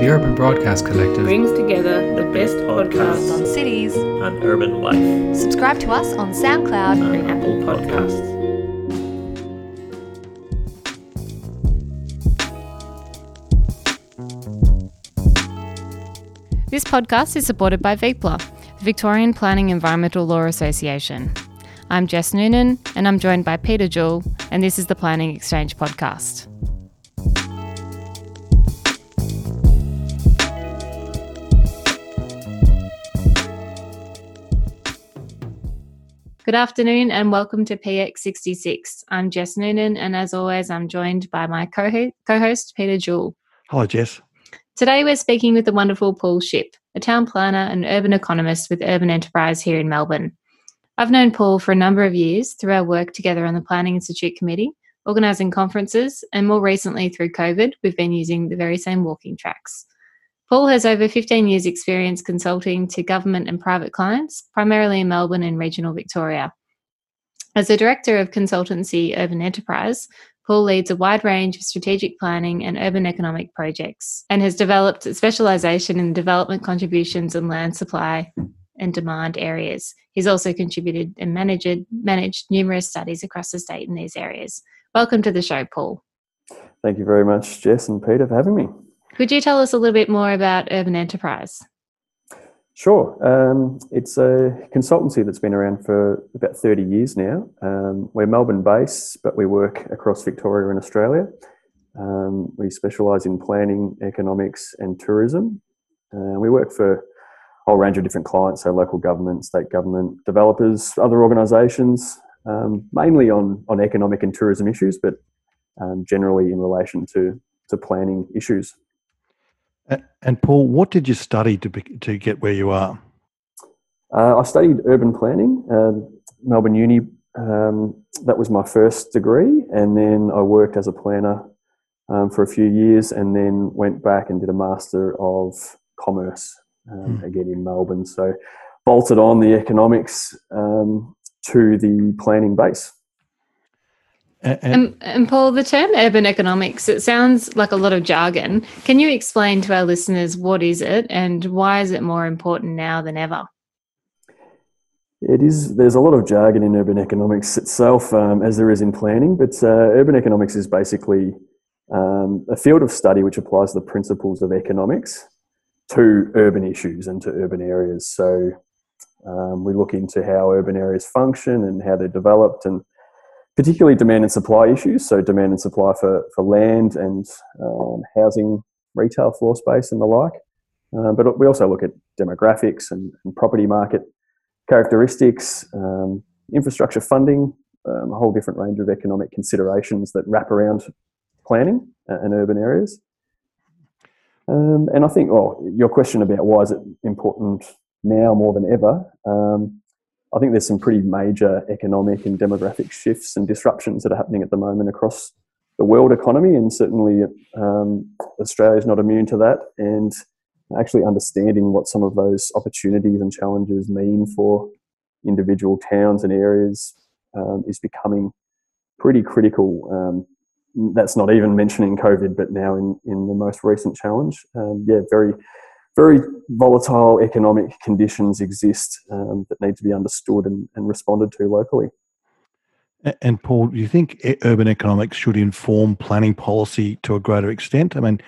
The Urban Broadcast Collective brings together the best podcasts on cities and urban life. Subscribe to us on SoundCloud and Apple Podcasts. This podcast is supported by VPELA, the Victorian Planning Environmental Law Association. I'm Jess Noonan, and I'm joined by Peter Jewell, and this is the Planning Exchange podcast. Good afternoon and welcome to PX66. I'm Jess Noonan, and as always, I'm joined by my co host, Peter Jewell. Hello, Jess. Today, we're speaking with the wonderful Paul Shipp, a town planner and urban economist with Urban Enterprise here in Melbourne. I've known Paul for a number of years through our work together on the Planning Institute Committee, organising conferences, and more recently through COVID, we've been using the very same walking tracks. Paul has over 15 years' experience consulting to government and private clients, primarily in Melbourne and regional Victoria. As the Director of Consultancy Urban Enterprise, Paul leads a wide range of strategic planning and urban economic projects and has developed a specialisation in development contributions and land supply and demand areas. He's also contributed and managed, managed numerous studies across the state in these areas. Welcome to the show, Paul. Thank you very much, Jess and Peter, for having me. Could you tell us a little bit more about Urban Enterprise? Sure. Um, it's a consultancy that's been around for about 30 years now. Um, we're Melbourne based, but we work across Victoria and Australia. Um, we specialise in planning, economics, and tourism. Uh, we work for a whole range of different clients, so local government, state government, developers, other organisations, um, mainly on, on economic and tourism issues, but um, generally in relation to, to planning issues. And Paul, what did you study to be, to get where you are? Uh, I studied urban planning, uh, Melbourne Uni. Um, that was my first degree, and then I worked as a planner um, for a few years, and then went back and did a master of commerce um, hmm. again in Melbourne. So bolted on the economics um, to the planning base. And, and, and, Paul, the term urban economics, it sounds like a lot of jargon. Can you explain to our listeners what is it and why is it more important now than ever? It is. There's a lot of jargon in urban economics itself, um, as there is in planning. But uh, urban economics is basically um, a field of study which applies the principles of economics to urban issues and to urban areas. So um, we look into how urban areas function and how they're developed and particularly demand and supply issues. So demand and supply for, for land and um, housing, retail floor space and the like. Uh, but we also look at demographics and, and property market characteristics, um, infrastructure funding, um, a whole different range of economic considerations that wrap around planning and urban areas. Um, and I think, well, your question about why is it important now more than ever? Um, I think there's some pretty major economic and demographic shifts and disruptions that are happening at the moment across the world economy, and certainly um, Australia is not immune to that. And actually understanding what some of those opportunities and challenges mean for individual towns and areas um, is becoming pretty critical. Um, that's not even mentioning COVID, but now in, in the most recent challenge. Um, yeah, very very volatile economic conditions exist um, that need to be understood and, and, responded to locally. And Paul, do you think urban economics should inform planning policy to a greater extent? I mean,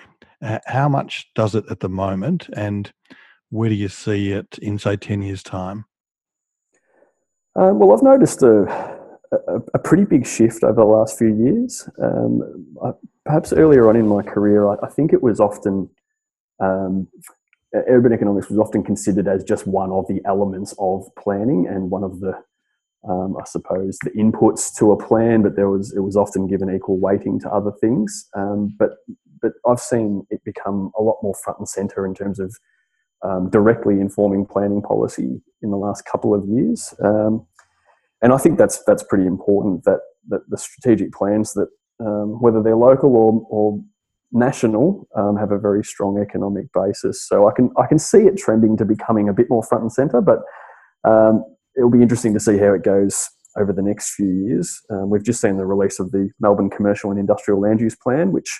how much does it at the moment, and where do you see it in, say, 10 years' time? Uh, well, I've noticed a, a, a, pretty big shift over the last few years. Um, I, perhaps earlier on in my career, I, I think it was often um, urban economics was often considered as just one of the elements of planning and one of the um, I suppose the inputs to a plan, but there was it was often given equal weighting to other things. Um, but but I've seen it become a lot more front and center in terms of um, directly informing planning policy in the last couple of years. Um, and I think that's that's pretty important that that the strategic plans that um, whether they're local or, or national um, have a very strong economic basis. So I can I can see it trending to becoming a bit more front and center, but um, it'll be interesting to see how it goes over the next few years. Um, we've just seen the release of the Melbourne Commercial and Industrial Land Use Plan, which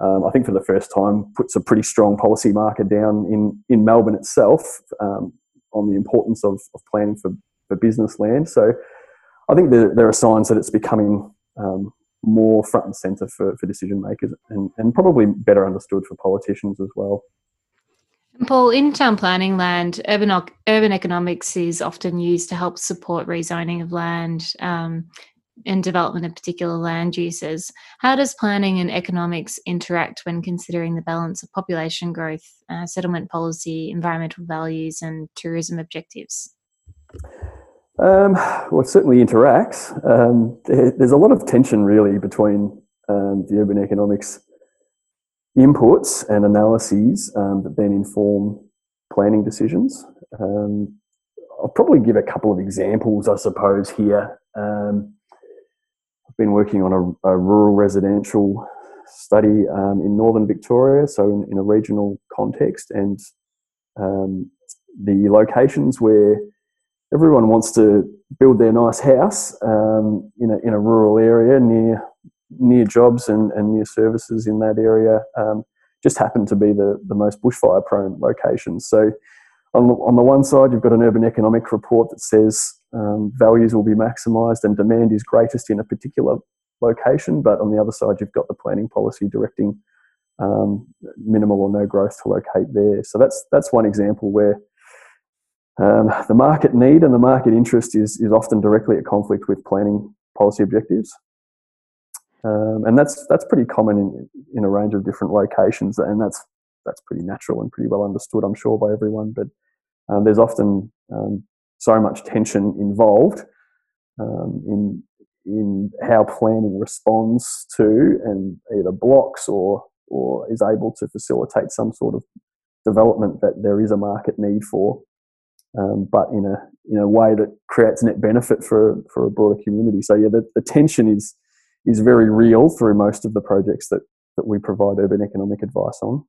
um, I think for the first time, puts a pretty strong policy marker down in, in Melbourne itself um, on the importance of, of planning for, for business land. So I think there, there are signs that it's becoming um, more front and centre for, for decision makers and, and probably better understood for politicians as well. Paul, in town planning land, urban, urban economics is often used to help support rezoning of land um, and development of particular land uses. How does planning and economics interact when considering the balance of population growth, uh, settlement policy, environmental values, and tourism objectives? Um, well, it certainly interacts. Um, there's a lot of tension, really, between um, the urban economics inputs and analyses um, that then inform planning decisions. Um, I'll probably give a couple of examples, I suppose, here. Um, I've been working on a, a rural residential study in northern Victoria, so in, in a regional context, and the locations where everyone wants to build their nice house um, in, a, in a rural area near near jobs and, and near services in that area um, just happen to be the, the most bushfire prone locations. So, on the, on the one side, you've got an urban economic report that says um, values will be maximised and demand is greatest in a particular location, but on the other side, you've got the planning policy directing um, minimal or no growth to locate there. So that's that's one example where um, the market need and the market interest is is often directly at conflict with planning policy objectives. Um, and that's that's pretty common in in a range of different locations, and that's that's pretty natural and pretty well understood, I'm sure, by everyone. But um, there's often um, so much tension involved um, in in how planning responds to and either blocks or or is able to facilitate some sort of development that there is a market need for, um, but in a in a way that creates net benefit for for a broader community. So yeah, the, the tension is is very real through most of the projects that, that we provide urban economic advice on.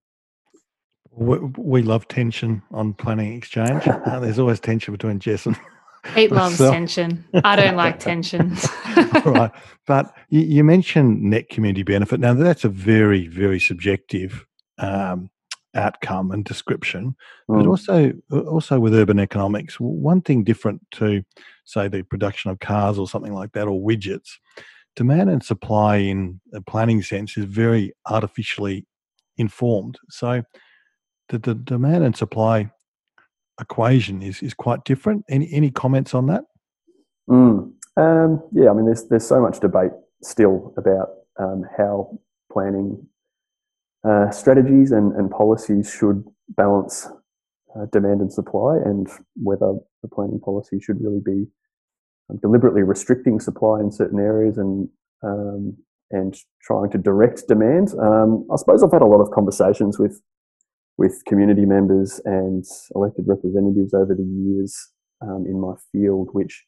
We, we love tension on Planning Exchange. uh, there's always tension between Jess and Pete loves tension. I don't like tension. right. But you, you, mentioned net community benefit. Now, that's a very, very subjective um, outcome and description. Mm. But also, also with urban economics, one thing different to, say, the production of cars or something like that, or widgets, demand and supply in a planning sense is very artificially informed. So the, the demand and supply equation is, is quite different. Any any comments on that? Mm. Um, yeah, I mean, there's there's so much debate still about um, how planning uh, strategies and, and policies should balance uh, demand and supply, and whether the planning policy should really be deliberately restricting supply in certain areas and um, and trying to direct demand. Um, I suppose I've had a lot of conversations with with community members and elected representatives over the years um, in my field, which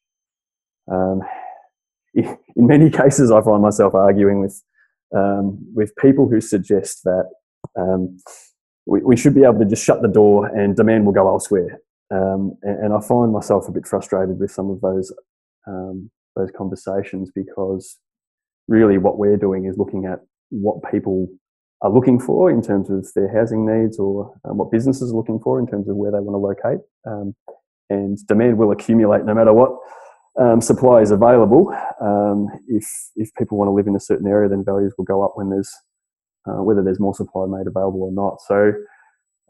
um, in many cases I find myself arguing with um, with people who suggest that um, we, we, should be able to just shut the door and demand will go elsewhere. Um, and, and, I find myself a bit frustrated with some of those um, those conversations because really what we're doing is looking at what people are looking for in terms of their housing needs or um, what businesses are looking for in terms of where they want to locate. Um, and demand will accumulate no matter what um, supply is available. Um, if, if people want to live in a certain area, then values will go up when there's, uh, whether there's more supply made available or not. So,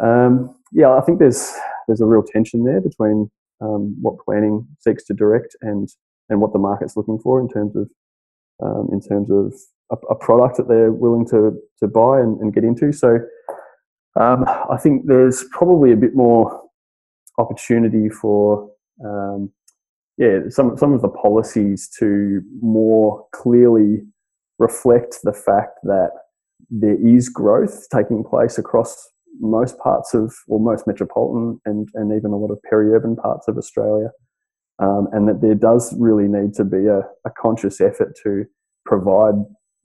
um, yeah, I think there's, there's a real tension there between um, what planning seeks to direct and and what the market's looking for in terms of um, in terms of a, a, product that they're willing to to buy and, and get into. So um, I think there's probably a bit more opportunity for um, yeah some some of the policies to more clearly reflect the fact that there is growth taking place across most parts of, or most metropolitan and, and even a lot of peri-urban parts of Australia. Um, and that there does really need to be a, a, conscious effort to provide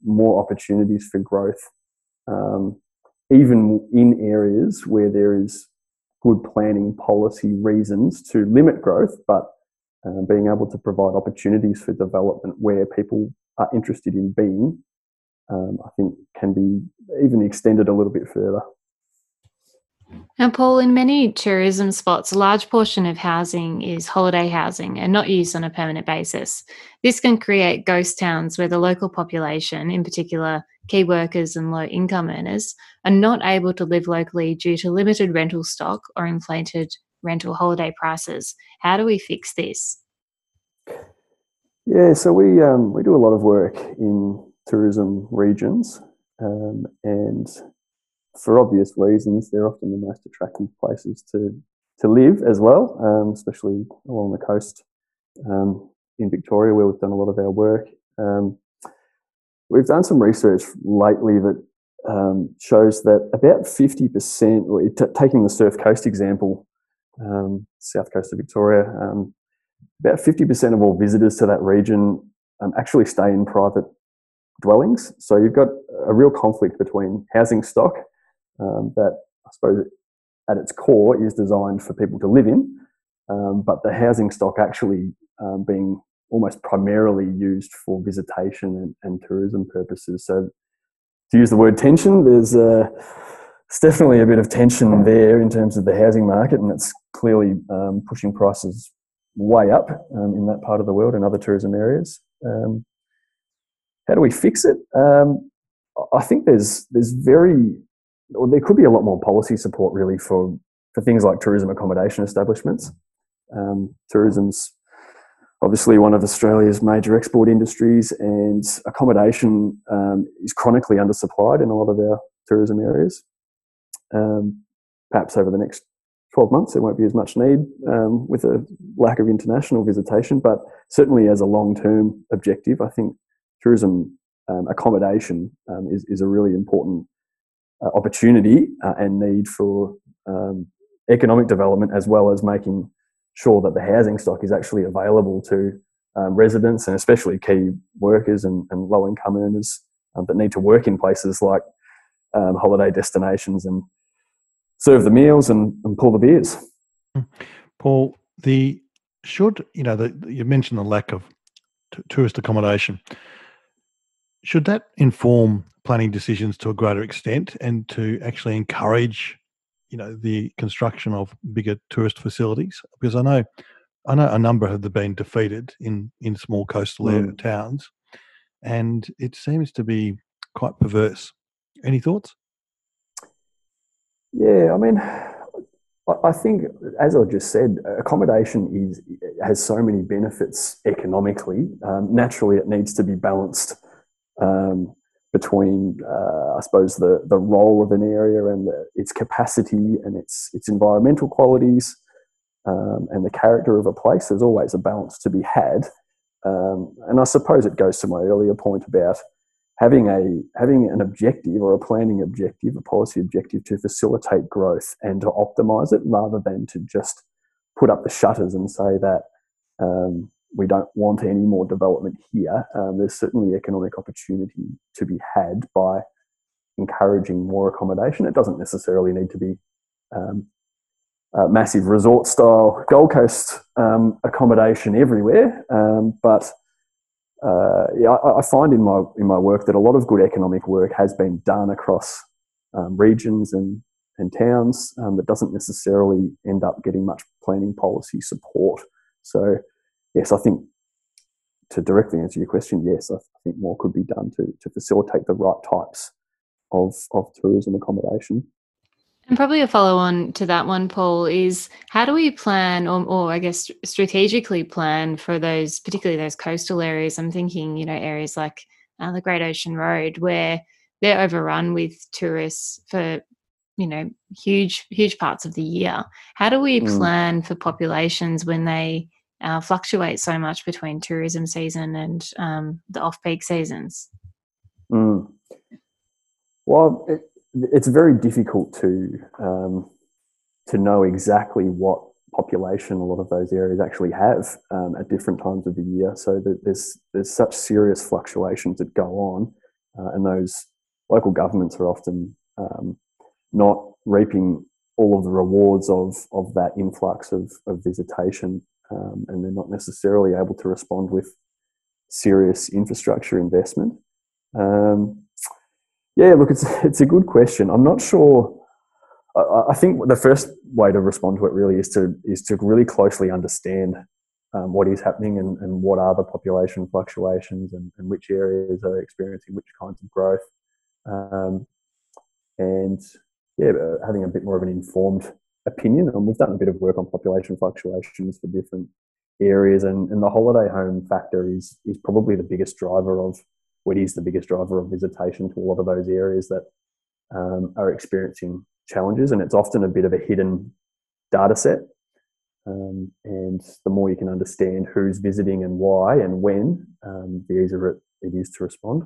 more opportunities for growth, um, even in areas where there is good planning policy reasons to limit growth, but uh, being able to provide opportunities for development where people are interested in being um, I think can be even extended a little bit further. Now, Paul, in many tourism spots, a large portion of housing is holiday housing and not used on a permanent basis. This can create ghost towns where the local population, in particular key workers and low income earners, are not able to live locally due to limited rental stock or inflated rental holiday prices. How do we fix this? Yeah, so we um, we do a lot of work in tourism regions, um, and for obvious reasons, they're often the most attractive places to to live as well, um, especially along the coast um, in Victoria, where we've done a lot of our work. Um, we've done some research lately that um, shows that about 50%, or t- taking the Surf Coast example, um, south coast of Victoria, um, about 50% of all visitors to that region actually stay in private dwellings. So you've got a real conflict between housing stock um, that I suppose at its core is designed for people to live in, um, but the housing stock actually um, being almost primarily used for visitation and, and, tourism purposes. So to use the word tension, there's uh, it's definitely a bit of tension there in terms of the housing market, and it's clearly um, pushing prices way up um, in that part of the world and other tourism areas. Um, how do we fix it? Um, I think there's there's very or there could be a lot more policy support really for for things like tourism accommodation establishments. Um, tourism's obviously one of Australia's major export industries, and accommodation um, is chronically undersupplied in a lot of our tourism areas. Um, perhaps over the next 12 months, there won't be as much need um, with a lack of international visitation, but certainly as a long term objective, I think tourism um, accommodation um, is, is a really important uh, opportunity uh, and need for um, economic development as well as making sure that the housing stock is actually available to um, residents and especially key workers and, and low income earners that need to work in places like holiday destinations and serve the meals and, and pull the beers. Hmm. Paul, the should you know the, you mentioned the lack of t- tourist accommodation should that inform planning decisions to a greater extent and to actually encourage you know the construction of bigger tourist facilities because i know i know a number have been defeated in in small coastal mm. towns and it seems to be quite perverse any thoughts yeah i mean I think, as I just said, accommodation is has so many benefits economically. Um, naturally, it needs to be balanced um, between, uh, I suppose, the, the role of an area and the, its capacity and its, its environmental qualities um, and the character of a place. There's always a balance to be had. Um, and I suppose it goes to my earlier point about having a having an objective or a planning objective, a policy objective to facilitate growth and to optimize it, rather than to just put up the shutters and say that um, we don't want any more development here. Um, there's certainly economic opportunity to be had by encouraging more accommodation. It doesn't necessarily need to be um, massive resort style Gold Coast um, accommodation everywhere, um, but uh, yeah, I, I, find in my in my work that a lot of good economic work has been done across um, regions and and towns um, that doesn't necessarily end up getting much planning policy support. So yes, I think to directly answer your question, yes, I think more could be done to, to facilitate the right types of, of tourism accommodation. And probably a follow on to that one, Paul, is how do we plan, or, or I guess strategically plan for those, particularly those coastal areas? I'm thinking, you know, areas like uh, the Great Ocean Road, where they're overrun with tourists for, you know, huge, huge parts of the year. How do we mm. plan for populations when they uh, fluctuate so much between tourism season and um, the off-peak seasons? Mm. Well, it, it's very difficult to um, to know exactly what population a lot of those areas actually have um, at different times of the year. So there's there's such serious fluctuations that go on, uh, and those local governments are often um, not reaping all of the rewards of of that influx of, of visitation um, and they're not necessarily able to respond with serious infrastructure investment. Um, Yeah, look, it's it's a good question. I'm not sure. I, I think the first way to respond to it really is to is to really closely understand um, what is happening and, and what are the population fluctuations and, and which areas are experiencing which kinds of growth. Um, and yeah, uh, having a bit more of an informed opinion. And we've done a bit of work on population fluctuations for different areas, and, and the holiday home factor is is probably the biggest driver of what is the biggest driver of visitation to a lot of those areas that um, are experiencing challenges, and it's often a bit of a hidden data set. Um, and the more you can understand who's visiting and why and when, um, the easier it, it is to respond.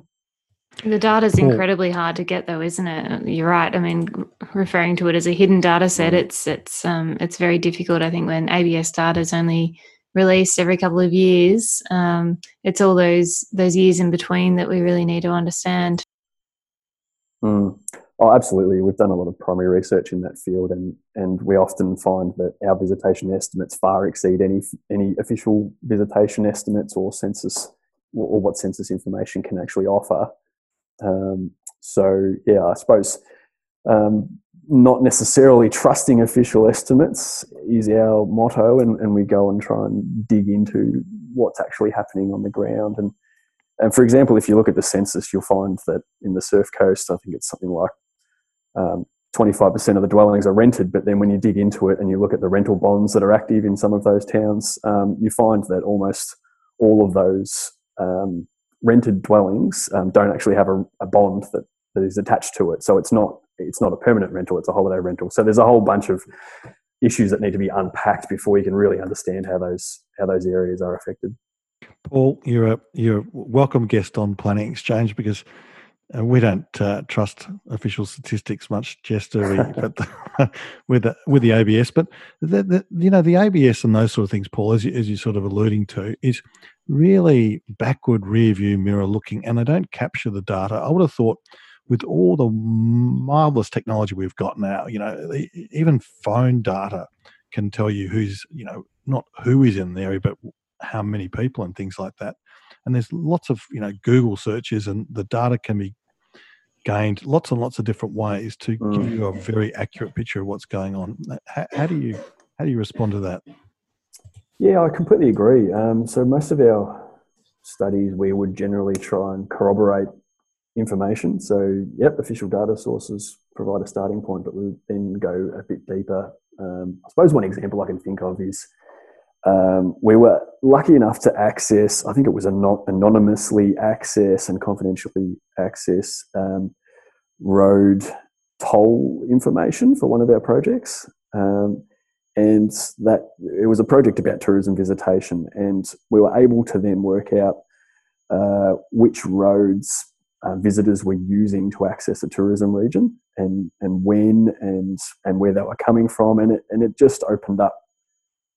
The data is incredibly hard to get, though, isn't it? You're right. I mean, referring to it as a hidden data set, mm. it's it's um, it's very difficult. I think when ABS data is only released every couple of years, um, it's all those those years in between that we really need to understand. Mm. Oh, absolutely. We've done a lot of primary research in that field, and and we often find that our visitation estimates far exceed any any official visitation estimates or census or what census information can actually offer. Um, so yeah, I suppose um, not necessarily trusting official estimates is our motto, and, and we go and try and dig into what's actually happening on the ground. And and for example, if you look at the census, you'll find that in the Surf Coast, I think it's something like um, 25% of the dwellings are rented, but then when you dig into it and you look at the rental bonds that are active in some of those towns, um, you find that almost all of those um, rented dwellings um, don't actually have a, a, bond that, that is attached to it. So it's not it's not a permanent rental; it's a holiday rental. So there's a whole bunch of issues that need to be unpacked before you can really understand how those how those areas are affected. Paul, you're a you're a welcome guest on Planning Exchange because uh, we don't uh, trust official statistics much, Jester, but the, with the, with the ABS. But the, the, you know the ABS and those sort of things, Paul, as you, as you're sort of alluding to, is really backward rear view mirror looking, and they don't capture the data. I would have thought with all the marvelous technology we've got now, you know, even phone data can tell you who's, you know, not who is in the area, but how many people and things like that. And there's lots of, you know, Google searches and the data can be gained lots and lots of different ways to mm. give you a very accurate picture of what's going on. How, how, do you how do you respond to that? Yeah, I completely agree. Um, so most of our studies, we would generally try and corroborate information. So, yep, official data sources provide a starting point, but we then go a bit deeper. Um, I suppose one example I can think of is um, we were lucky enough to access, I think it was not anonymously access and confidentially access um, road toll information for one of our projects. Um, and that it was a project about tourism visitation, and we were able to then work out uh, which roads uh, visitors were using to access a tourism region, and and when and and where they were coming from, and it and it just opened up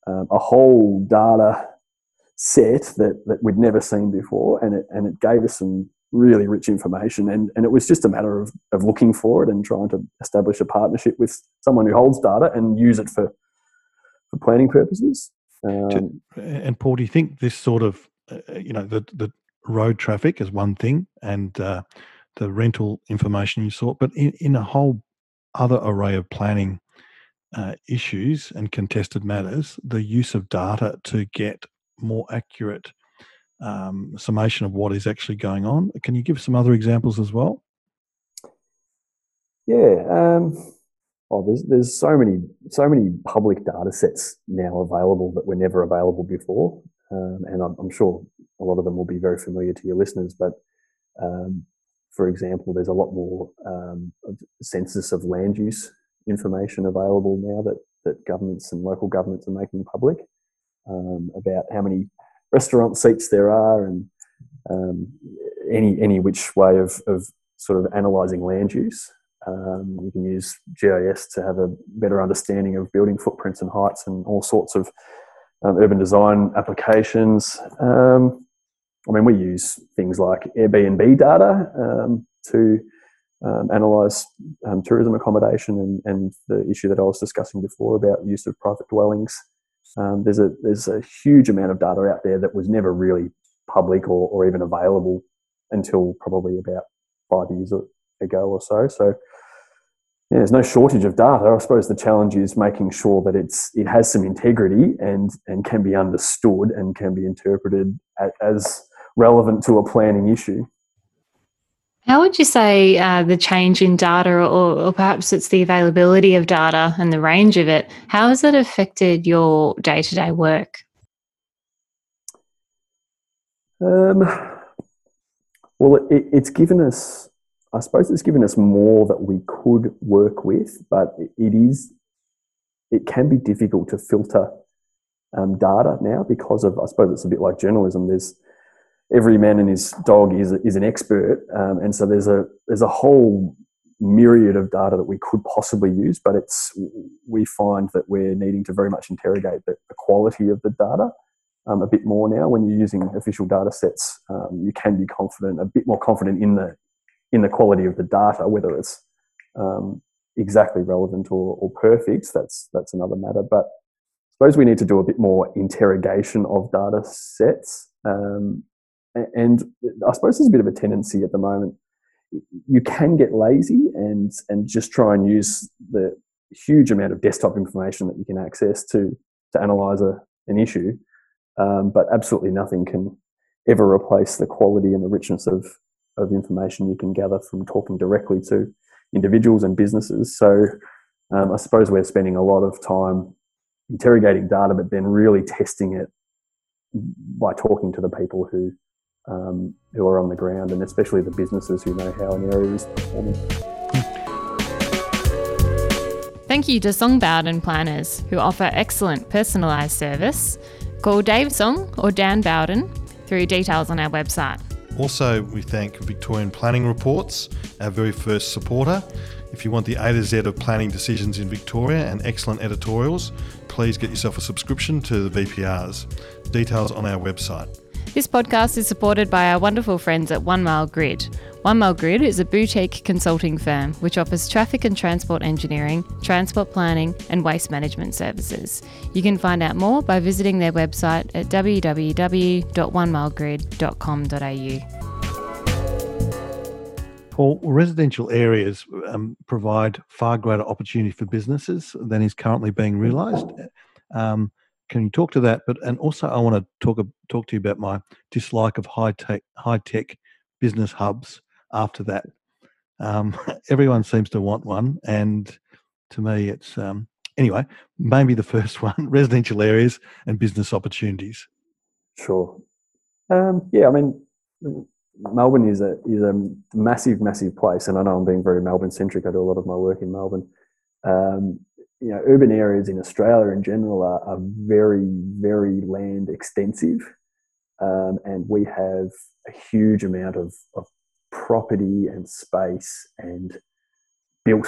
um, a whole data set that, that we'd never seen before, and it and it gave us some really rich information, and, and it was just a matter of, of looking for it and trying to establish a partnership with someone who holds data and use it for for planning purposes. Um, and Paul, do you think this sort of uh, you know the the road traffic is one thing, and uh, the rental information you sought, but in, in a whole other array of planning uh, issues and contested matters, the use of data to get more accurate um, summation of what is actually going on. Can you give some other examples as well? Yeah. Um, oh, there's there's so many so many public data sets now available that were never available before, um, and I'm, I'm, sure a lot of them will be very familiar to your listeners. But um, for example, there's a lot more um, census of land use information available now that, that governments and local governments are making public um, about how many restaurant seats there are and um, any any which way of, of sort of analysing land use. Um, you can use GIS to have a better understanding of building footprints and heights and all sorts of um, urban design applications. Um, I mean, we use things like Airbnb data um, to um, analyse um, tourism accommodation and, and, the issue that I was discussing before about use of private dwellings. Um, there's a there's a huge amount of data out there that was never really public or, or even available until probably about five years ago or so. So yeah, there's no shortage of data. I suppose the challenge is making sure that it's it has some integrity and and can be understood and can be interpreted as relevant to a planning issue. How would you say uh, the change in data, or, or perhaps it's the availability of data and the range of it, how has that affected your day to day work? Um, well, it, it's given us, I suppose, it's given us more that we could work with, but it is, it can be difficult to filter um, data now because of, I suppose, it's a bit like journalism. There's every man and his dog is is an expert, um, and so there's a there's a whole myriad of data that we could possibly use, but it's we find that we're needing to very much interrogate the, the quality of the data um, a bit more now. When you're using official data sets, um, you can be confident, a bit more confident in the in the quality of the data, whether it's um, exactly relevant or, or perfect. That's that's another matter, but. I suppose we need to do a bit more interrogation of data sets um, and I suppose there's a bit of a tendency at the moment. You can get lazy and and just try and use the huge amount of desktop information that you can access to to analyze a, an issue, um, but absolutely nothing can ever replace the quality and the richness of of information you can gather from talking directly to individuals and businesses. So um, I suppose we're spending a lot of time interrogating data, but then really testing it by talking to the people who um, who are on the ground, and especially the businesses who know how an area is performing. Thank you to Song Bowden Planners, who offer excellent personalised service. Call Dave Song or Dan Bowden through details on our website. Also, we thank Victorian Planning Reports, our very first supporter. If you want the A to Z of planning decisions in Victoria and excellent editorials, please get yourself a subscription to the VPRs. Details on our website. This podcast is supported by our wonderful friends at One Mile Grid. One Mile Grid is a boutique consulting firm which offers traffic and transport engineering, transport planning, and waste management services. You can find out more by visiting their website at www.onemilegrid.com.au. Paul, residential areas um, provide far greater opportunity for businesses than is currently being realised. Um, can you talk to that? But and also, I want to talk talk to you about my dislike of high tech high tech business hubs. After that, um, everyone seems to want one, and to me, it's um, anyway. Maybe the first one: residential areas and business opportunities. Sure. Um, yeah, I mean, Melbourne is a is a massive, massive place, and I know I'm being very Melbourne centric. I do a lot of my work in Melbourne. Um, you know, urban areas in Australia in general are, are very, very land extensive. Um, and we have a huge amount of, of property and space and built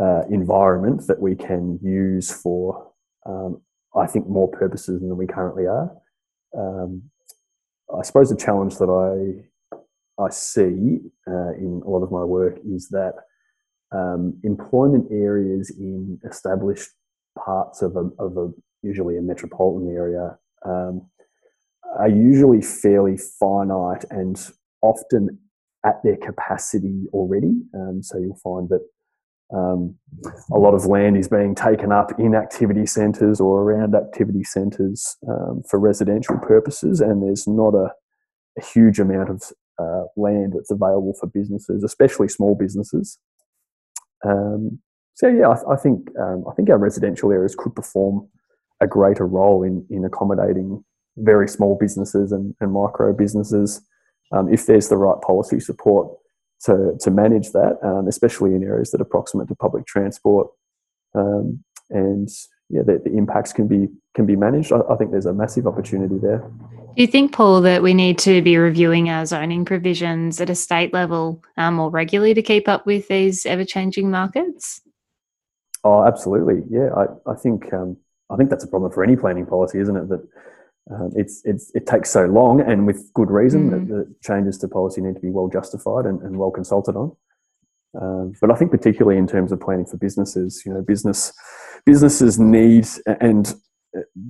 uh, environment that we can use for, um, I think, more purposes than we currently are. Um, I suppose the challenge that I I see uh, in a lot of my work is that um, employment areas in established parts of a, of a usually a metropolitan area um, are usually fairly finite and often at their capacity already. Um, so you'll find that um, a lot of land is being taken up in activity centres or around activity centres um, for residential purposes, and there's not a, a huge amount of uh, land that's available for businesses, especially small businesses. Um, so yeah, I, I think um, I think our residential areas could perform a greater role in in accommodating very small businesses and, and micro businesses um, if there's the right policy support to to manage that, um, especially in areas that are proximate to public transport. Um, and yeah, the, the, impacts can be can be managed. I, I think there's a massive opportunity there. Do you think, Paul, that we need to be reviewing our zoning provisions at a state level um, more regularly to keep up with these ever changing markets? Oh, absolutely. Yeah, I, I think um, I think that's a problem for any planning policy, isn't it? That um, it's, it's it takes so long, and with good reason, mm. that the changes to policy need to be well justified and, and well consulted on. Um, but I think particularly in terms of planning for businesses, you know, business businesses need and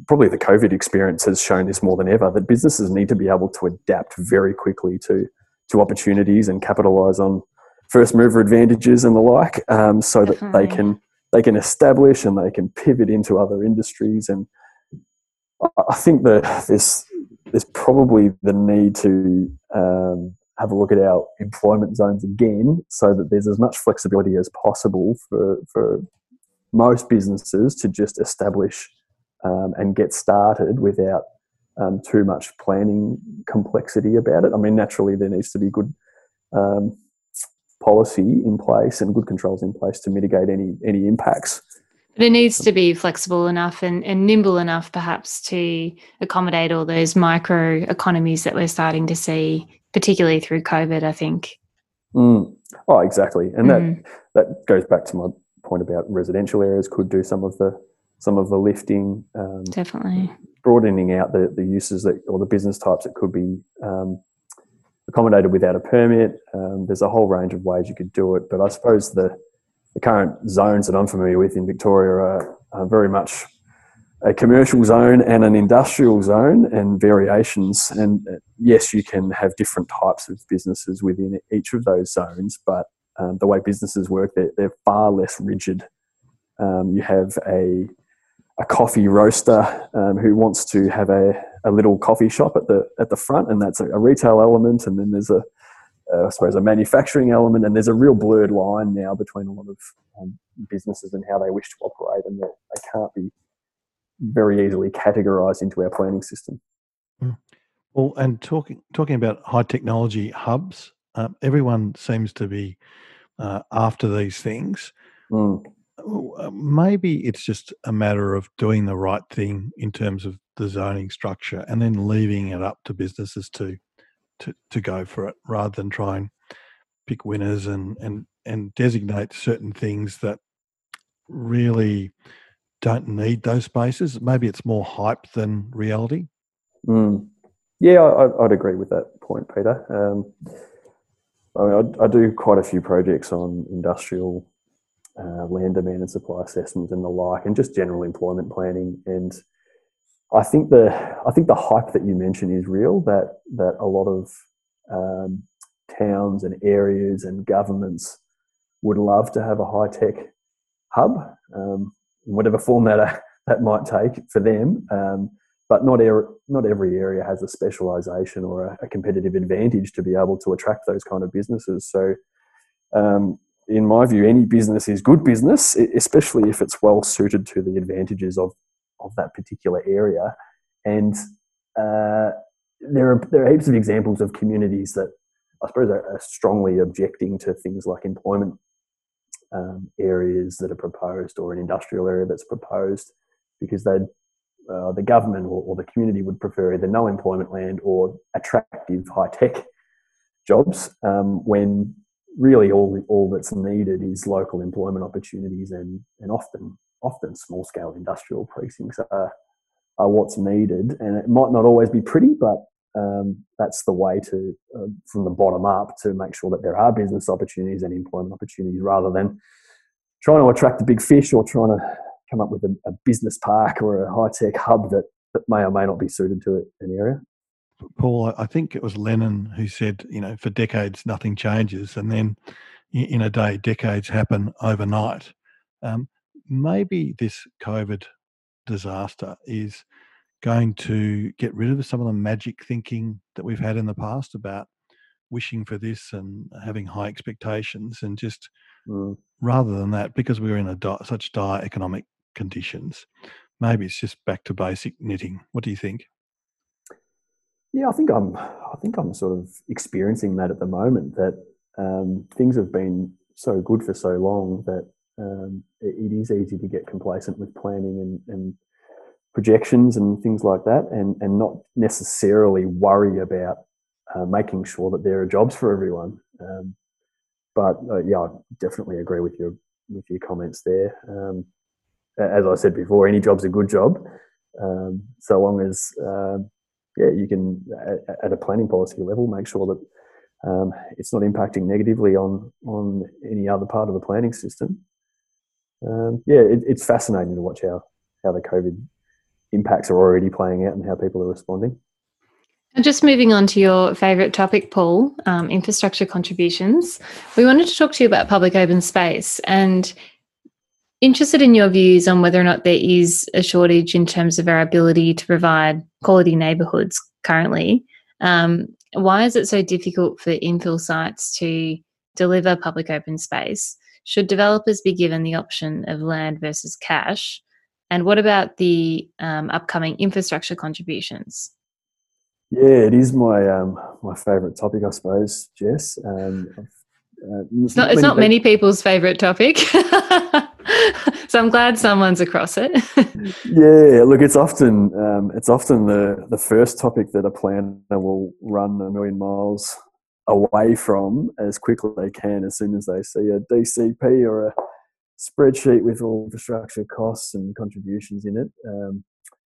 probably the COVID experience has shown this more than ever that businesses need to be able to adapt very quickly to to opportunities and capitalize on first mover advantages and the like, um, so that they can they can establish and they can pivot into other industries. And I- think that there's there's probably the need to um, have a look at our employment zones again, so that there's as much flexibility as possible for for most businesses to just establish um, and get started without um, too much planning complexity about it. I mean, naturally, there needs to be good um, policy in place and good controls in place to mitigate any any impacts. But it needs to be flexible enough and, and nimble enough, perhaps, to accommodate all those micro economies that we're starting to see, particularly through COVID, I think. Mm. Oh, exactly, and Mhm. that that goes back to my point about residential areas could do some of the some of the lifting, um, Definitely. broadening out the, the uses that or the business types that could be um, accommodated without a permit. Um, there's a whole range of ways you could do it, but I suppose the the current zones that I'm familiar with in Victoria are, are very much a commercial zone and an industrial zone and variations. And uh, yes, you can have different types of businesses within each of those zones, but um, the way businesses work, they're, they're far less rigid. Um, you have a a coffee roaster um, who wants to have a, a little coffee shop at the at the front, and that's a, a retail element. And then there's a, uh, I suppose, a manufacturing element, and there's a real blurred line now between a lot of um, businesses and how they wish to operate, and that they can't be very easily categorised into our planning system. Well, and talking talking about high technology hubs, um, everyone seems to be uh, after these things. Mm. Maybe it's just a matter of doing the right thing in terms of the zoning structure, and then leaving it up to businesses to to, to go for it, rather than try and pick winners and and and designate certain things that really don't need those spaces. Maybe it's more hype than reality. Mm. Yeah, I, I'd- I'd agree with that point, Peter. Um, I, mean, I, I do quite a few projects on industrial uh, land demand and supply assessment and the like, and just general employment planning. And I think the I think the hype that you mentioned is real. That that a lot of um, towns and areas and governments would love to have a high tech hub, um, in whatever form that uh, that might take for them. Um, but not er- not every area has a specialisation or a, a competitive advantage to be able to attract those kind of businesses. So, um, in my view, any business is good business, especially if it's well suited to the advantages of of that particular area. And uh, there are there are heaps of examples of communities that I suppose are, are strongly objecting to things like employment um, areas that are proposed or an industrial area that's proposed because they'd uh, the government or, or the community would prefer either no employment land or attractive high tech jobs um, when really all all that's needed is local employment opportunities and and often often small scale industrial precincts are are what's needed and it might not always be pretty but um, that's the way to uh, from the bottom up to make sure that there are business opportunities and employment opportunities rather than trying to attract the big fish or trying to come up with a, a business park or a high tech hub that, that may or may not be suited to an area. Paul, I I think it was Lenin who said, you know, for decades nothing changes, and then in a day, decades happen overnight. Um, maybe this COVID disaster is going to get rid of some of the magic thinking that we've had in the past about wishing for this and having high expectations, and just Mm. rather than that, because we're in a di- such dire economic conditions, maybe it's just back to basic knitting. What do you think? Yeah, I think I'm. I think I'm sort of experiencing that at the moment. That um, things have been so good for so long that um, it, it is easy to get complacent with planning and, and projections and things like that, and and not necessarily worry about uh, making sure that there are jobs for everyone. Um, but uh, yeah, I definitely agree with your with your comments there. Um, as I said before, any job's a good job, um, so long as um, yeah, you can at, at a planning policy level make sure that um, it's not impacting negatively on on any other part of the planning system. Um, yeah, it, it's fascinating to watch how how the COVID impacts are already playing out and how people are responding. And just moving on to your favourite topic, Paul, um, infrastructure contributions. We wanted to talk to you about public open space and interested in your views on whether or not there is a shortage in terms of our ability to provide quality neighbourhoods currently. Um, why is it so difficult for infill sites to deliver public open space? Should developers be given the option of land versus cash? And what about the um, upcoming infrastructure contributions? Yeah, it is my um, my favourite topic, I suppose, Jess. Um, uh, it's not, it's not many people's favourite topic. so I'm glad someone's across it. yeah, look, it's often um, it's often the the first topic that a planner will run a million miles away from as quickly as they can as soon as they see a DCP or a spreadsheet with all infrastructure costs and contributions in it. Um,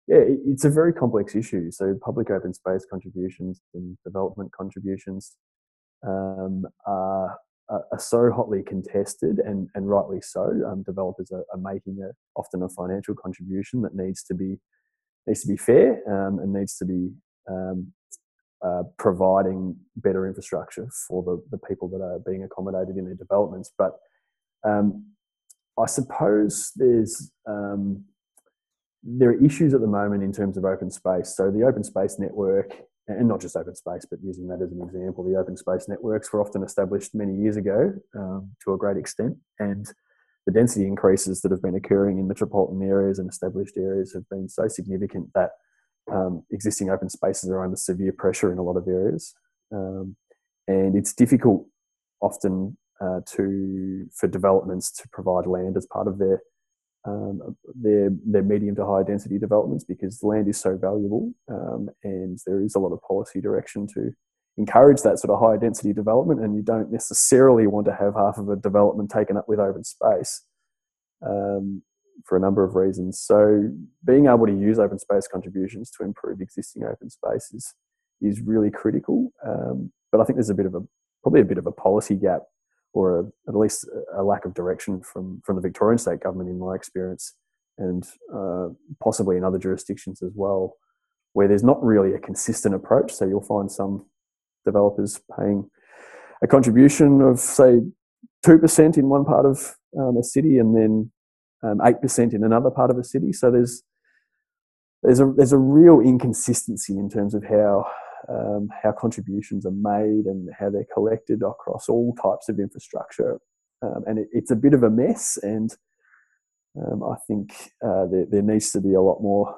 yeah, it's a very complex issue. So public open space contributions and development contributions um, are are, so hotly contested, and, and rightly so. Um, developers are, are making a, often a financial contribution that needs to be needs to be fair um, and needs to be um, uh, providing better infrastructure for the, the people that are being accommodated in their developments. But um, I suppose there's um, there are issues at the moment in terms of open space. So the open space network and not just open space, but using that as an example, the open space networks were often established many years ago um, to a great extent, and the density increases that have been occurring in metropolitan areas and established areas have been so significant that um, existing open spaces are under severe pressure in a lot of areas, um, and it's difficult often uh, to for developments to provide land as part of their um, their their medium to high density developments because land is so valuable um, and there is a lot of policy direction to encourage that sort of high density development and you don't necessarily want to have half of a development taken up with open space. Um, for a number of reasons so being able to use open space contributions to improve existing open spaces is really critical um, but i think there's a bit of a probably a bit of a policy gap or a, at least a lack of direction from from the Victorian state government, in my experience, and uh, possibly in other jurisdictions as well, where there's not really a consistent approach. So you'll find some developers paying a contribution of say two percent in one part of um, a city, and then um, eight um, percent in another part of a city. So there's there's a there's a real inconsistency in terms of how um, how contributions are made and how they're collected across all types of infrastructure. Um, and it, it's a bit of a mess, and um, I think uh, there, there, needs to be a lot more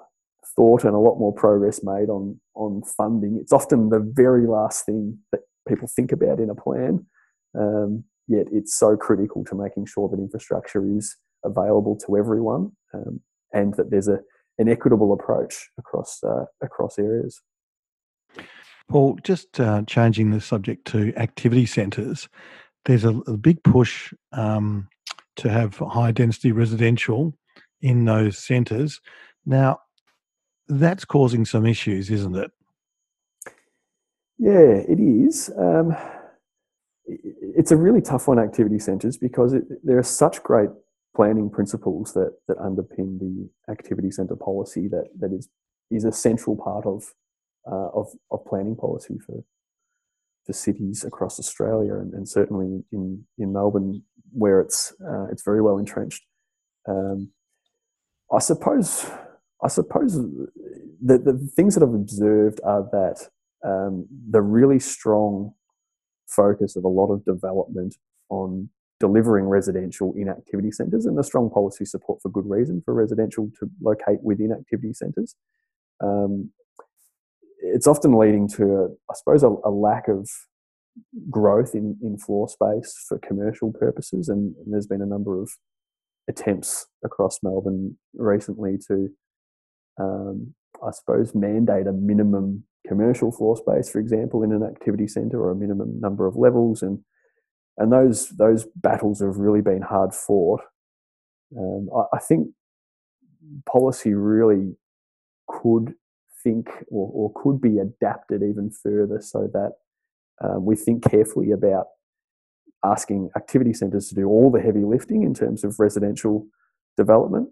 thought and a lot more progress made on on funding. It's often the very last thing that people think about in a plan, um, yet it's so critical to making sure that infrastructure is available to everyone um, and that there's a an equitable approach across uh, across areas. Paul, just uh, changing the subject to activity centres, there's a, a big push um, to have high density residential in those centres. Now, that's causing some issues, isn't it? Yeah, it is. Um, it's a really tough one, activity centres, because it, there are such great planning principles that, that underpin the activity centre policy that, that is, is a central part of uh, of, of planning policy for for cities across Australia and, and certainly in, in Melbourne where it's uh, it's very well entrenched. Um, I suppose I suppose the, the things that I've observed are that um, the really strong focus of a lot of development on delivering residential in activity centres and the strong policy support for good reason for residential to locate within activity centres um, it's often leading to, I suppose, a, a, lack of growth in, in floor space for commercial purposes. And, and, there's been a number of attempts across Melbourne recently to, um, I suppose, mandate a minimum commercial floor space, for example, in an activity centre or a minimum number of levels. And and those those battles have really been hard fought. Um, I, I think policy really could think or, or could be adapted even further so that um, we think carefully about asking activity centres to do all the heavy lifting in terms of residential development.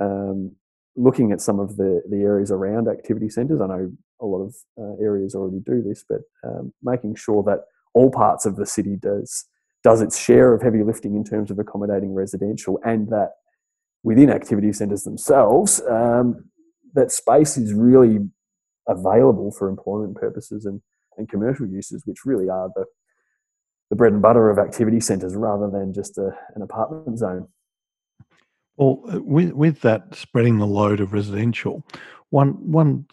Um, looking at some of the, the areas around activity centres, I know a lot of uh, areas already do this, but um, making sure that all parts of the city does does its share of heavy lifting in terms of accommodating residential, and that within activity centres themselves, um, that space is really available for employment purposes and, and commercial uses, which really are the the bread and butter of activity centres rather than just a, an apartment zone. Well, uh, with with that spreading the load of residential, one one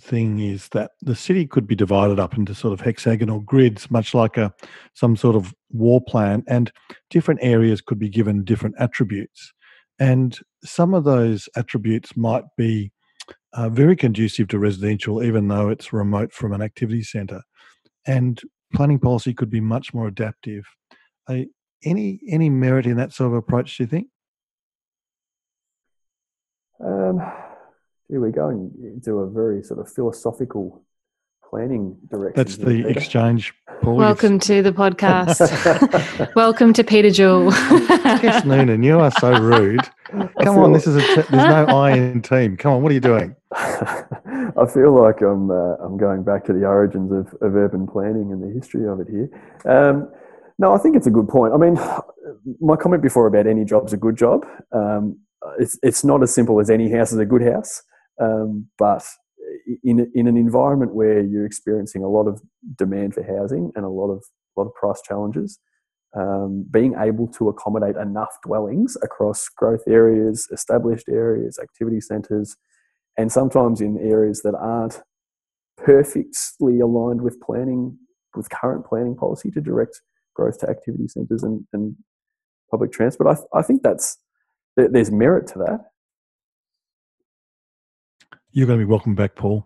thing is that the city could be divided up into sort of hexagonal grids, much like a some sort of war plan, and different areas could be given different attributes, and some of those attributes might be uh, very conducive to residential, even though it's remote from an activity centre, and planning policy could be much more adaptive. Uh, any any merit in that sort of approach? Do you think? Um, here we go and do a very sort of philosophical planning direction. That's the exchange. Paul. Welcome to the podcast. Welcome to Peter Jewell. yes, Noonan, you are so rude. Come on, this is a t- there's no I in team. Come on, what are you doing? I feel like I'm uh, I'm going back to the origins of, of urban planning and the history of it here. Um, no, I think it's a good point. I mean, my comment before about any job's a good job. Um, it's it's not as simple as any house is a good house, um, but in in an environment where you're experiencing a lot of demand for housing and a lot of lot of price challenges, um, being able to accommodate enough dwellings across growth areas, established areas, activity centres, and sometimes in areas that aren't perfectly aligned with planning with current planning policy to direct growth to activity centres and, and public transport. I, I think that's there's merit to that. You're going to be welcome back, Paul.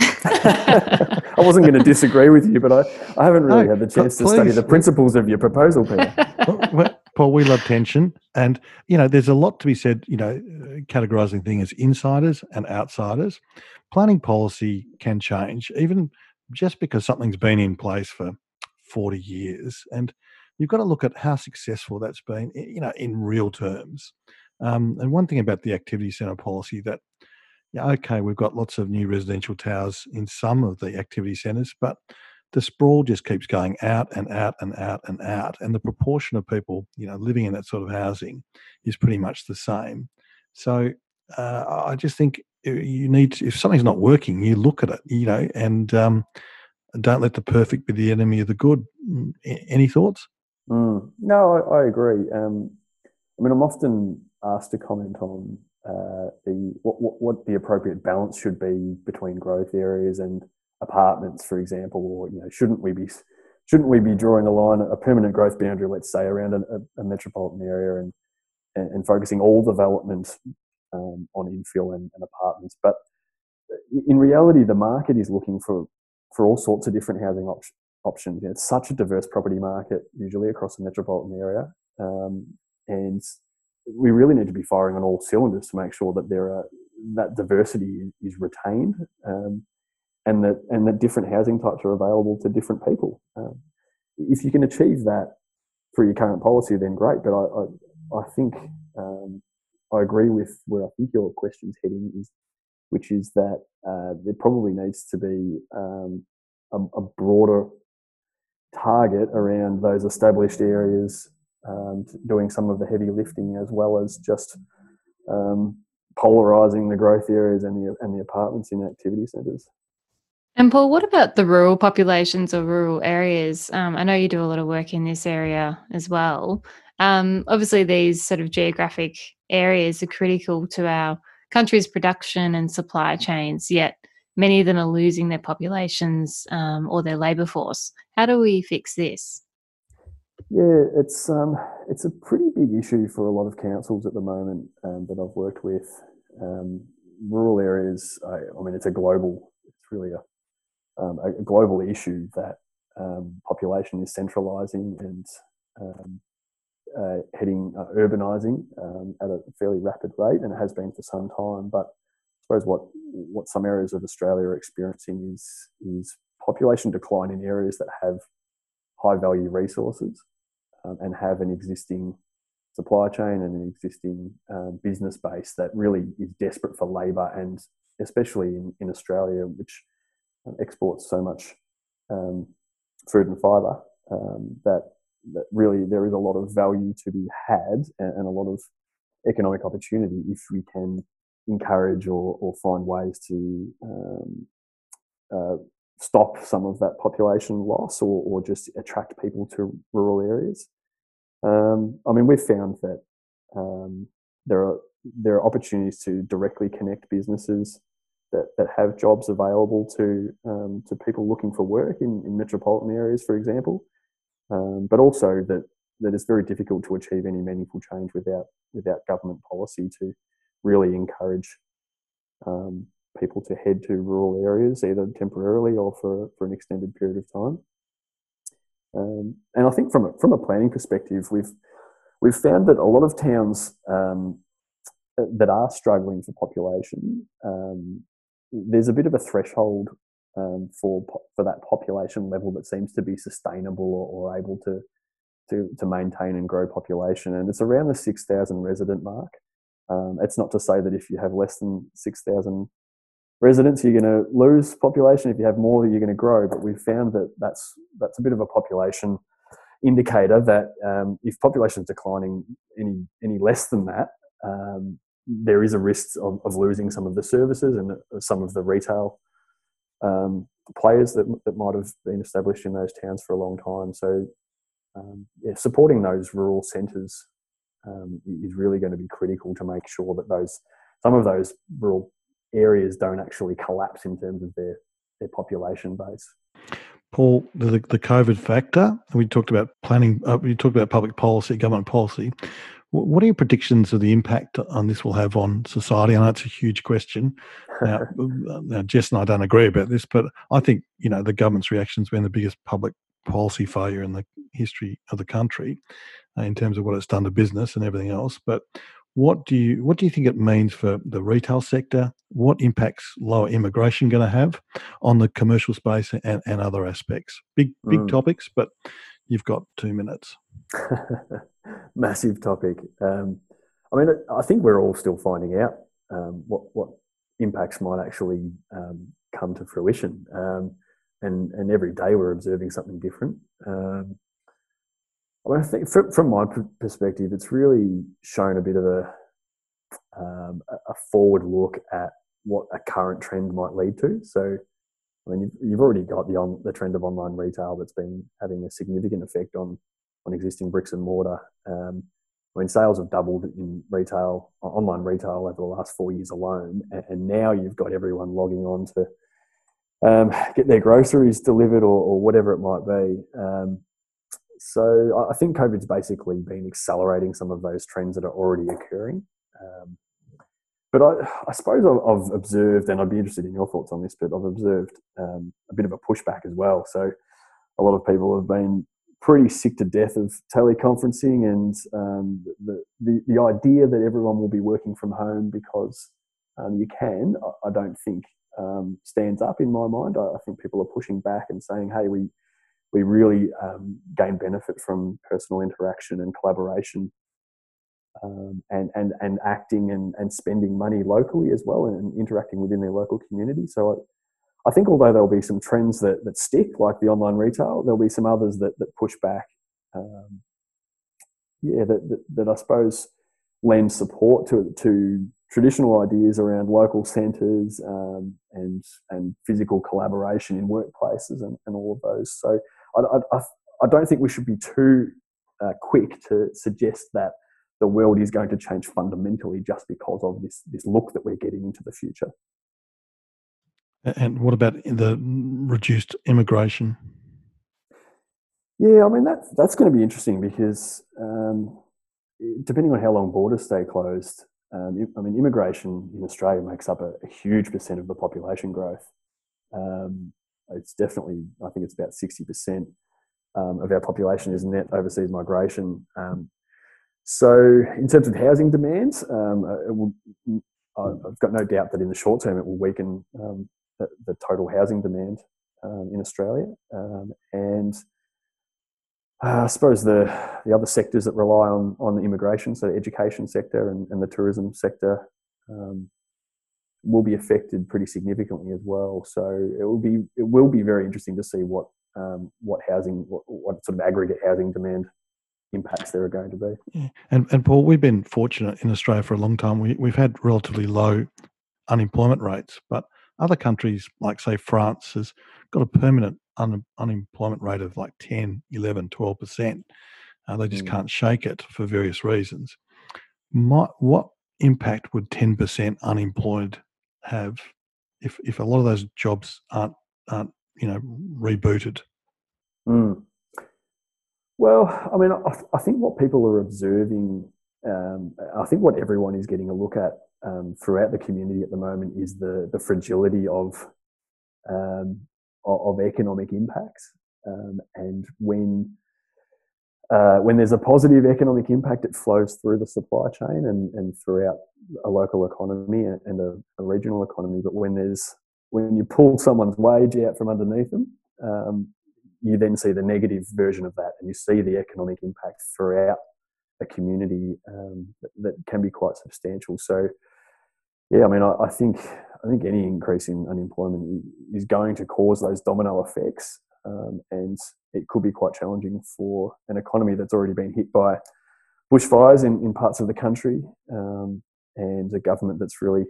I wasn't going to disagree with you, but I, I haven't really no, had the chance to study the principles of your proposal, Peter. Paul, we love tension. And, you know, there's a lot to be said, you know, categorizing things as insiders and outsiders. Planning policy can change, even just because something's been in place for 40 years. And you've got to look at how successful that's been, you know, in real terms. Um, and one thing about the activity centre policy that, yeah, okay, we've got lots of new residential towers in some of the activity centres, but the sprawl just keeps going out and out and out and out, and the proportion of people, you know, living in that sort of housing is pretty much the same. So uh, I just think uh, you need to, if something's not working, you look at it, you know, and um, don't let the perfect be the enemy of the good. Mm, any thoughts? Mm. No, I, I agree. Um, I mean, I'm often asked to comment on uh, the what, what, what, the appropriate balance should be between growth areas and apartments, for example, or you know, shouldn't we be shouldn't we be drawing a line, a permanent growth boundary, let's say, around a, a metropolitan area and, and, and focusing all development um, on infill and, and apartments? But in reality, the market is looking for for all sorts of different housing op- options. You know, it's such a diverse property market, usually across the metropolitan area, um, and we really need to be firing on all cylinders to make sure that there are that diversity is retained, um, and that and that different housing types are available to different people. Um, if you can achieve that through your current policy, then great. But I I, I think um, I agree with where I think your question's heading is, which is that uh, there probably needs to be um, a, a broader target around those established areas doing some of the heavy lifting as well as just um, polarizing the growth areas and the and the apartments in activity centres. And Paul, what about the rural populations or rural areas? Um, I know you do a lot of work in this area as well. Um, obviously, these sort of geographic areas are critical to our country's production and supply chains. Yet many of them are losing their populations um, or their labour force. How do we fix this? Yeah, it's um, it's a pretty big issue for a lot of councils at the moment um, that I've worked with. Um, rural areas, I, I, mean, it's a global, it's really a, um, a global issue that um, population is centralising and um, uh, heading uh, urbanising at a fairly rapid rate, and it has been for some time. But I suppose what what some areas of Australia are experiencing is is population decline in areas that have high value resources um, and have an existing supply chain and an existing uh, business base that really is desperate for labour and especially in, in Australia, which exports so much um, food and fibre um, that that really there is a lot of value to be had and, and, a lot of economic opportunity if we can encourage or, or find ways to um, uh, stop some of that population loss or, or just attract people to rural areas. Um, I mean, we've found that um, there are there are opportunities to directly connect businesses that, that have jobs available to um, to people looking for work in, in metropolitan areas, for example. Um, but also that that it's very difficult to achieve any meaningful change without without government policy to really encourage um, people to head to rural areas either temporarily or for, for an extended period of time. Um, and I think from a, from a planning perspective, we've we've found that a lot of towns um, that are struggling for population, um, there's a bit of a threshold um, for for that population level that seems to be sustainable or, or able to, to to maintain and grow population, and it's around the six thousand resident mark. Um, it's not to say that if you have less than six thousand residents, you're going to lose population. If you have more, you're going to grow. But we've found that that's that's a bit of a population indicator that um, if population is declining any any less than that, um, there is a risk of, of, losing some of the services and some of the retail um, players that, that might have been established in those towns for a long time. So, um, yeah, supporting those rural centres um, is really going to be critical to make sure that those some of those rural areas don't actually collapse in terms of their their population base. Paul, the, the COVID factor, we talked about planning, uh, we talked about public policy, government policy. What are your predictions of the impact on this will have on society? I know it's a huge question. Now, now, Jess and I don't agree about this, but I think you know the government's reaction has been the biggest public policy failure in the history of the country, uh, in terms of what it's done to business and everything else. But what do you what do you think it means for the retail sector? What impacts lower immigration going to have on the commercial space and, and other aspects? Big big mm. topics, but you've got two minutes. Massive topic. Um, I mean, I think we're all still finding out um, what what impacts might actually um, come to fruition, um, and and every day we're observing something different. I think from, from my perspective, it's really shown a bit of a um, a forward look at what a current trend might lead to. So I mean, you've, you've already got the on the trend of online retail that's been having a significant effect on on existing bricks and mortar. Um, I mean, sales have doubled in retail, online retail over the last four years alone, and, and now you've got everyone logging on to um, get their groceries delivered or, or whatever it might be. Um, so I think COVID's basically been accelerating some of those trends that are already occurring. Um, but I, I suppose I've, I've, observed, and I'd be interested in your thoughts on this, but I've observed um, a bit of a pushback as well. So a lot of people have been pretty sick to death of teleconferencing and um, the, the, the, idea that everyone will be working from home because um, you can, I, I don't think um, stands up in my mind. I, I, think people are pushing back and saying, hey, we, we really um, gain benefit from personal interaction and collaboration um, and, and, and acting and, and spending money locally as well and interacting within their local community. So I, I think although there'll be some trends that, that stick, like the online retail, there'll be some others that, that push back. Um, yeah, that, that, that, I suppose lend support to, to traditional ideas around local centres um, and, and physical collaboration in workplaces and, and all of those. So I, I, I don't think we should be too uh, quick to suggest that the world is going to change fundamentally just because of this this look that we're getting into the future. And what about the reduced immigration? Yeah, I mean that that's going to be interesting because um, depending on how long borders stay closed, um, I mean immigration in Australia makes up a, a huge percent of the population growth. Um, it's definitely, I think it's about sixty percent um, of our population is net overseas migration. Um, so, in terms of housing demands, um, uh, will, I've got no doubt that in the short term it will weaken um, the, the, total housing demand um, in Australia. And uh, I suppose the, the other sectors that rely on, on the immigration, so the education sector and, and the tourism sector, um, will be affected pretty significantly as well. So it will be it will be very interesting to see what um, what housing what, what sort of aggregate housing demand impacts there are going to be. Yeah. And and Paul, we've been fortunate in Australia for a long time. We we've had relatively low unemployment rates, but other countries like say France has got a permanent un, unemployment rate of like 10, 11, 12 percent. Uh, they just mm. can't shake it for various reasons. My, what impact would 10 percent unemployed have if if a lot of those jobs aren't aren't you know rebooted? Mm. Well, I mean, I, I, think what people are observing, um, I think what everyone is getting a look at um, throughout the community at the moment is the the fragility of um, of, economic impacts, um, and when uh, when there's a positive economic impact, it flows through the supply chain and, and throughout a local economy and a, a regional economy. But when there's when you pull someone's wage out from underneath them, um, you then see the negative version of that, and you see the economic impact throughout a community um, that, that, can be quite substantial. So, yeah, I mean, I, I, think I think any increase in unemployment is going to cause those domino effects, um, and it could be quite challenging for an economy that's already been hit by bushfires in, in parts of the country, um, and a government that's really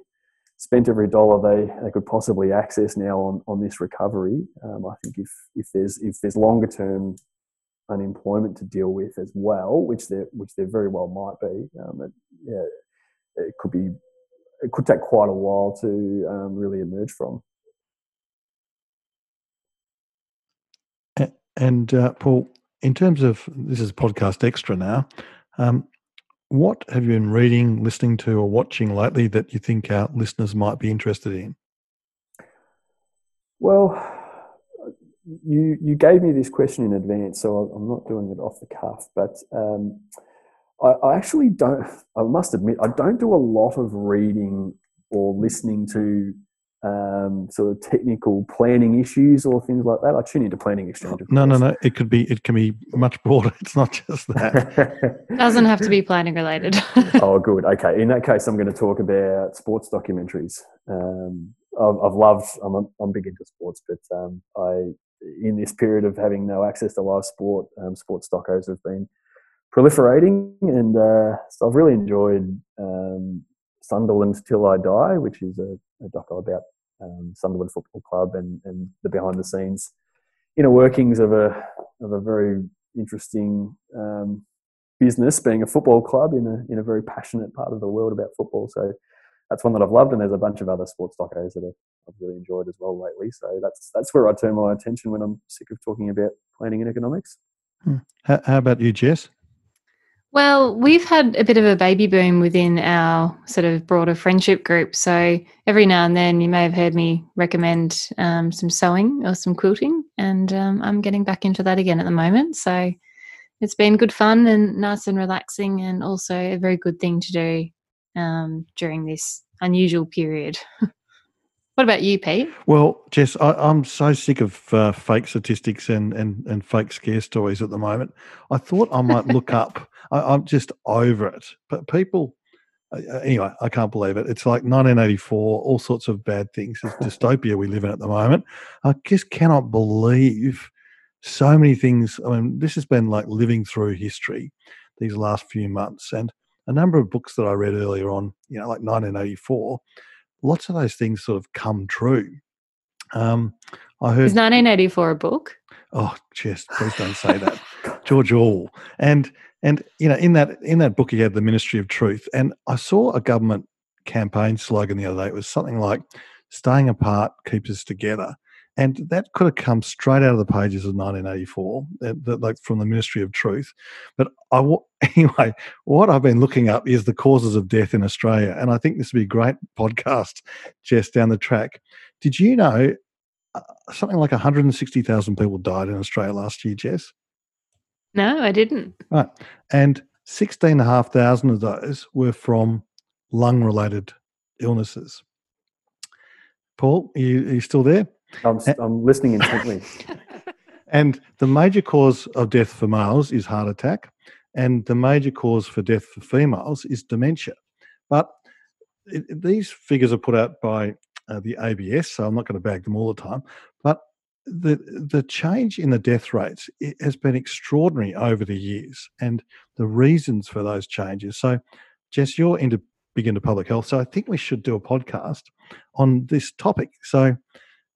spent every dollar they, they could possibly access now on, on this recovery. Um, I think if, if there's if there's longer term unemployment to deal with as well, which there which there very well might be, um, it, yeah, it could be it could take quite a while to um, really emerge from. And uh, Paul, in terms of this is podcast extra now, um, what have you been reading, listening to, or watching lately that you think our listeners might be interested in? Well, you you gave me this question in advance, so I'm not doing it off the cuff. But um, I, I, actually don't. I must admit, I don't do a lot of reading or listening to um, sort of technical planning issues or things like that. I tune into Planning Exchange. No, no, no. It could be. It can be much broader. It's not just that. Doesn't have to be planning related. oh, good. Okay. In that case, I'm going to talk about sports documentaries. Um, I've, I've, loved. I'm, I'm big into sports, but um, I, in this period of having no access to live sport, um, sports docos have been proliferating, and uh, so I've really enjoyed um, Sunderland Till I Die, which is a, a doco about um, Sunderland Football Club and, and the behind the scenes inner workings of a of a very interesting um, business, being a football club in a in a very passionate part of the world about football. So that's one that I've loved, and there's a bunch of other sports docos that I've really enjoyed as well lately. So that's that's where I turn my attention when I'm sick of talking about planning and economics. Hmm. How, how about you, Jess? Well, we've had a bit of a baby boom within our sort of broader friendship group. So every now and then you may have heard me recommend um, some sewing or some quilting, and um, I'm getting back into that again at the moment. So it's been good fun and nice and relaxing, and also a very good thing to do um, during this unusual period. What about you, Pete? Well, Jess, I, am so sick of uh, fake statistics and, and, and fake scare stories at the moment. I thought I might look up. I, am just over it. But people, uh, uh, anyway, I can't believe it. It's like 1984, all sorts of bad things. It's dystopia we live in at the moment. I just cannot believe so many things. I mean, this has been like living through history these last few months. And a number of books that I read earlier on, you know, like 1984 lots of those things sort of come true. Um, I heard. Is 1984 a book? Oh, just please don't say that, George Orwell. And and you know, in that in that book, he had the Ministry of Truth, and I saw a government campaign slogan the other day. It was something like "Staying apart keeps us together." And that could have come straight out of the pages of 1984, like from the Ministry of Truth. But I, anyway, what I've been looking up is the causes of death in Australia, and I think this would be a great podcast, Jess, down the track. Did you know uh, something like 160,000 people died in Australia last year, Jess? No, I didn't. Right, and 16,500 of those were from lung-related illnesses. Paul, are you, are you still there? I'm, I'm listening intently. and the major cause of death for males is heart attack, and the major cause for death for females is dementia. But it, these figures are put out by uh, the ABS, so I'm not going to bag them all the time. But the the change in the death rates has been extraordinary over the years, and the reasons for those changes. So, Jess, you're into big into public health, so I think we should do a podcast on this topic. So.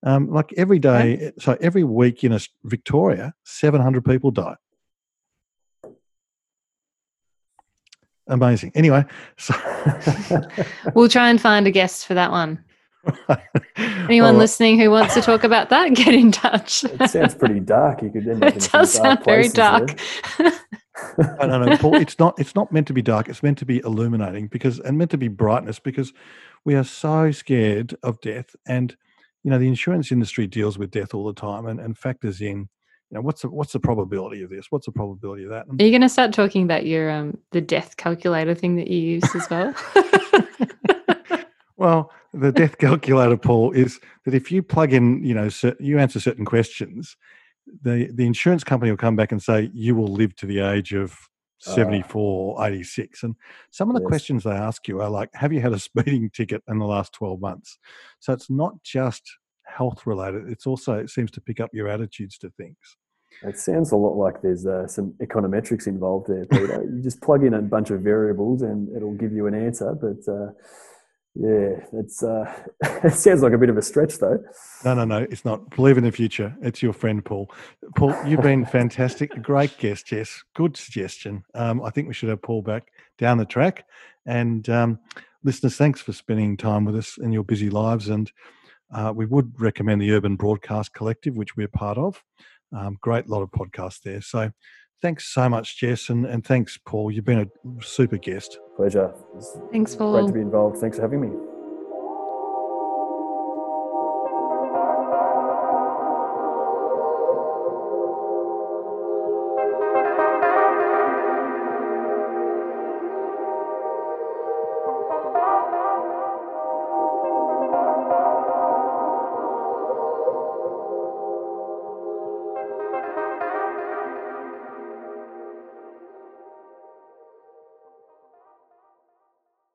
Um, like every day, so every week in Victoria, 700 people die. Amazing. Anyway, so We'll try and find a guest for that one. Anyone All right. listening who wants to talk about that, get in touch. it sounds pretty dark. You could end up it some does sound very places there. dark. No, no, no, Paul. It's not. It's not meant to be dark. It's meant to be illuminating because, and meant to be brightness because we are so scared of death, and you know the insurance industry deals with death all the time and, and factors in, you know, what's the what's the probability of this? What's the probability of that? Are you going to start talking about your um the death calculator thing that you use as well? Well, the death calculator, Paul, is that if you plug in, you know, you answer certain questions, the the insurance company will come back and say you will live to the age of. 74 or 86 and some of the Yes. questions they ask you are like have you had a speeding ticket in the last 12 months so it's not just health related it's also it seems to pick up your attitudes to things It sounds a lot like there's uh, some econometrics involved there, Peter. you just plug in a bunch of variables and it'll give you an answer. But uh, yeah, it's uh, it sounds like a bit of a stretch, though. no no no it's not. Believe in the future. It's your friend paul. Paul you've been fantastic. Great guest jess good suggestion. Um, i think we should have paul back down the track. And um, listeners thanks for spending time with us in your busy lives. And uh, we would recommend the urban broadcast collective which we're part of. Um, great lot of podcasts there. So thanks so much jess and, and thanks paul you've been a super guest Pleasure. It's Thanks, great Paul. to be involved. Thanks for having me.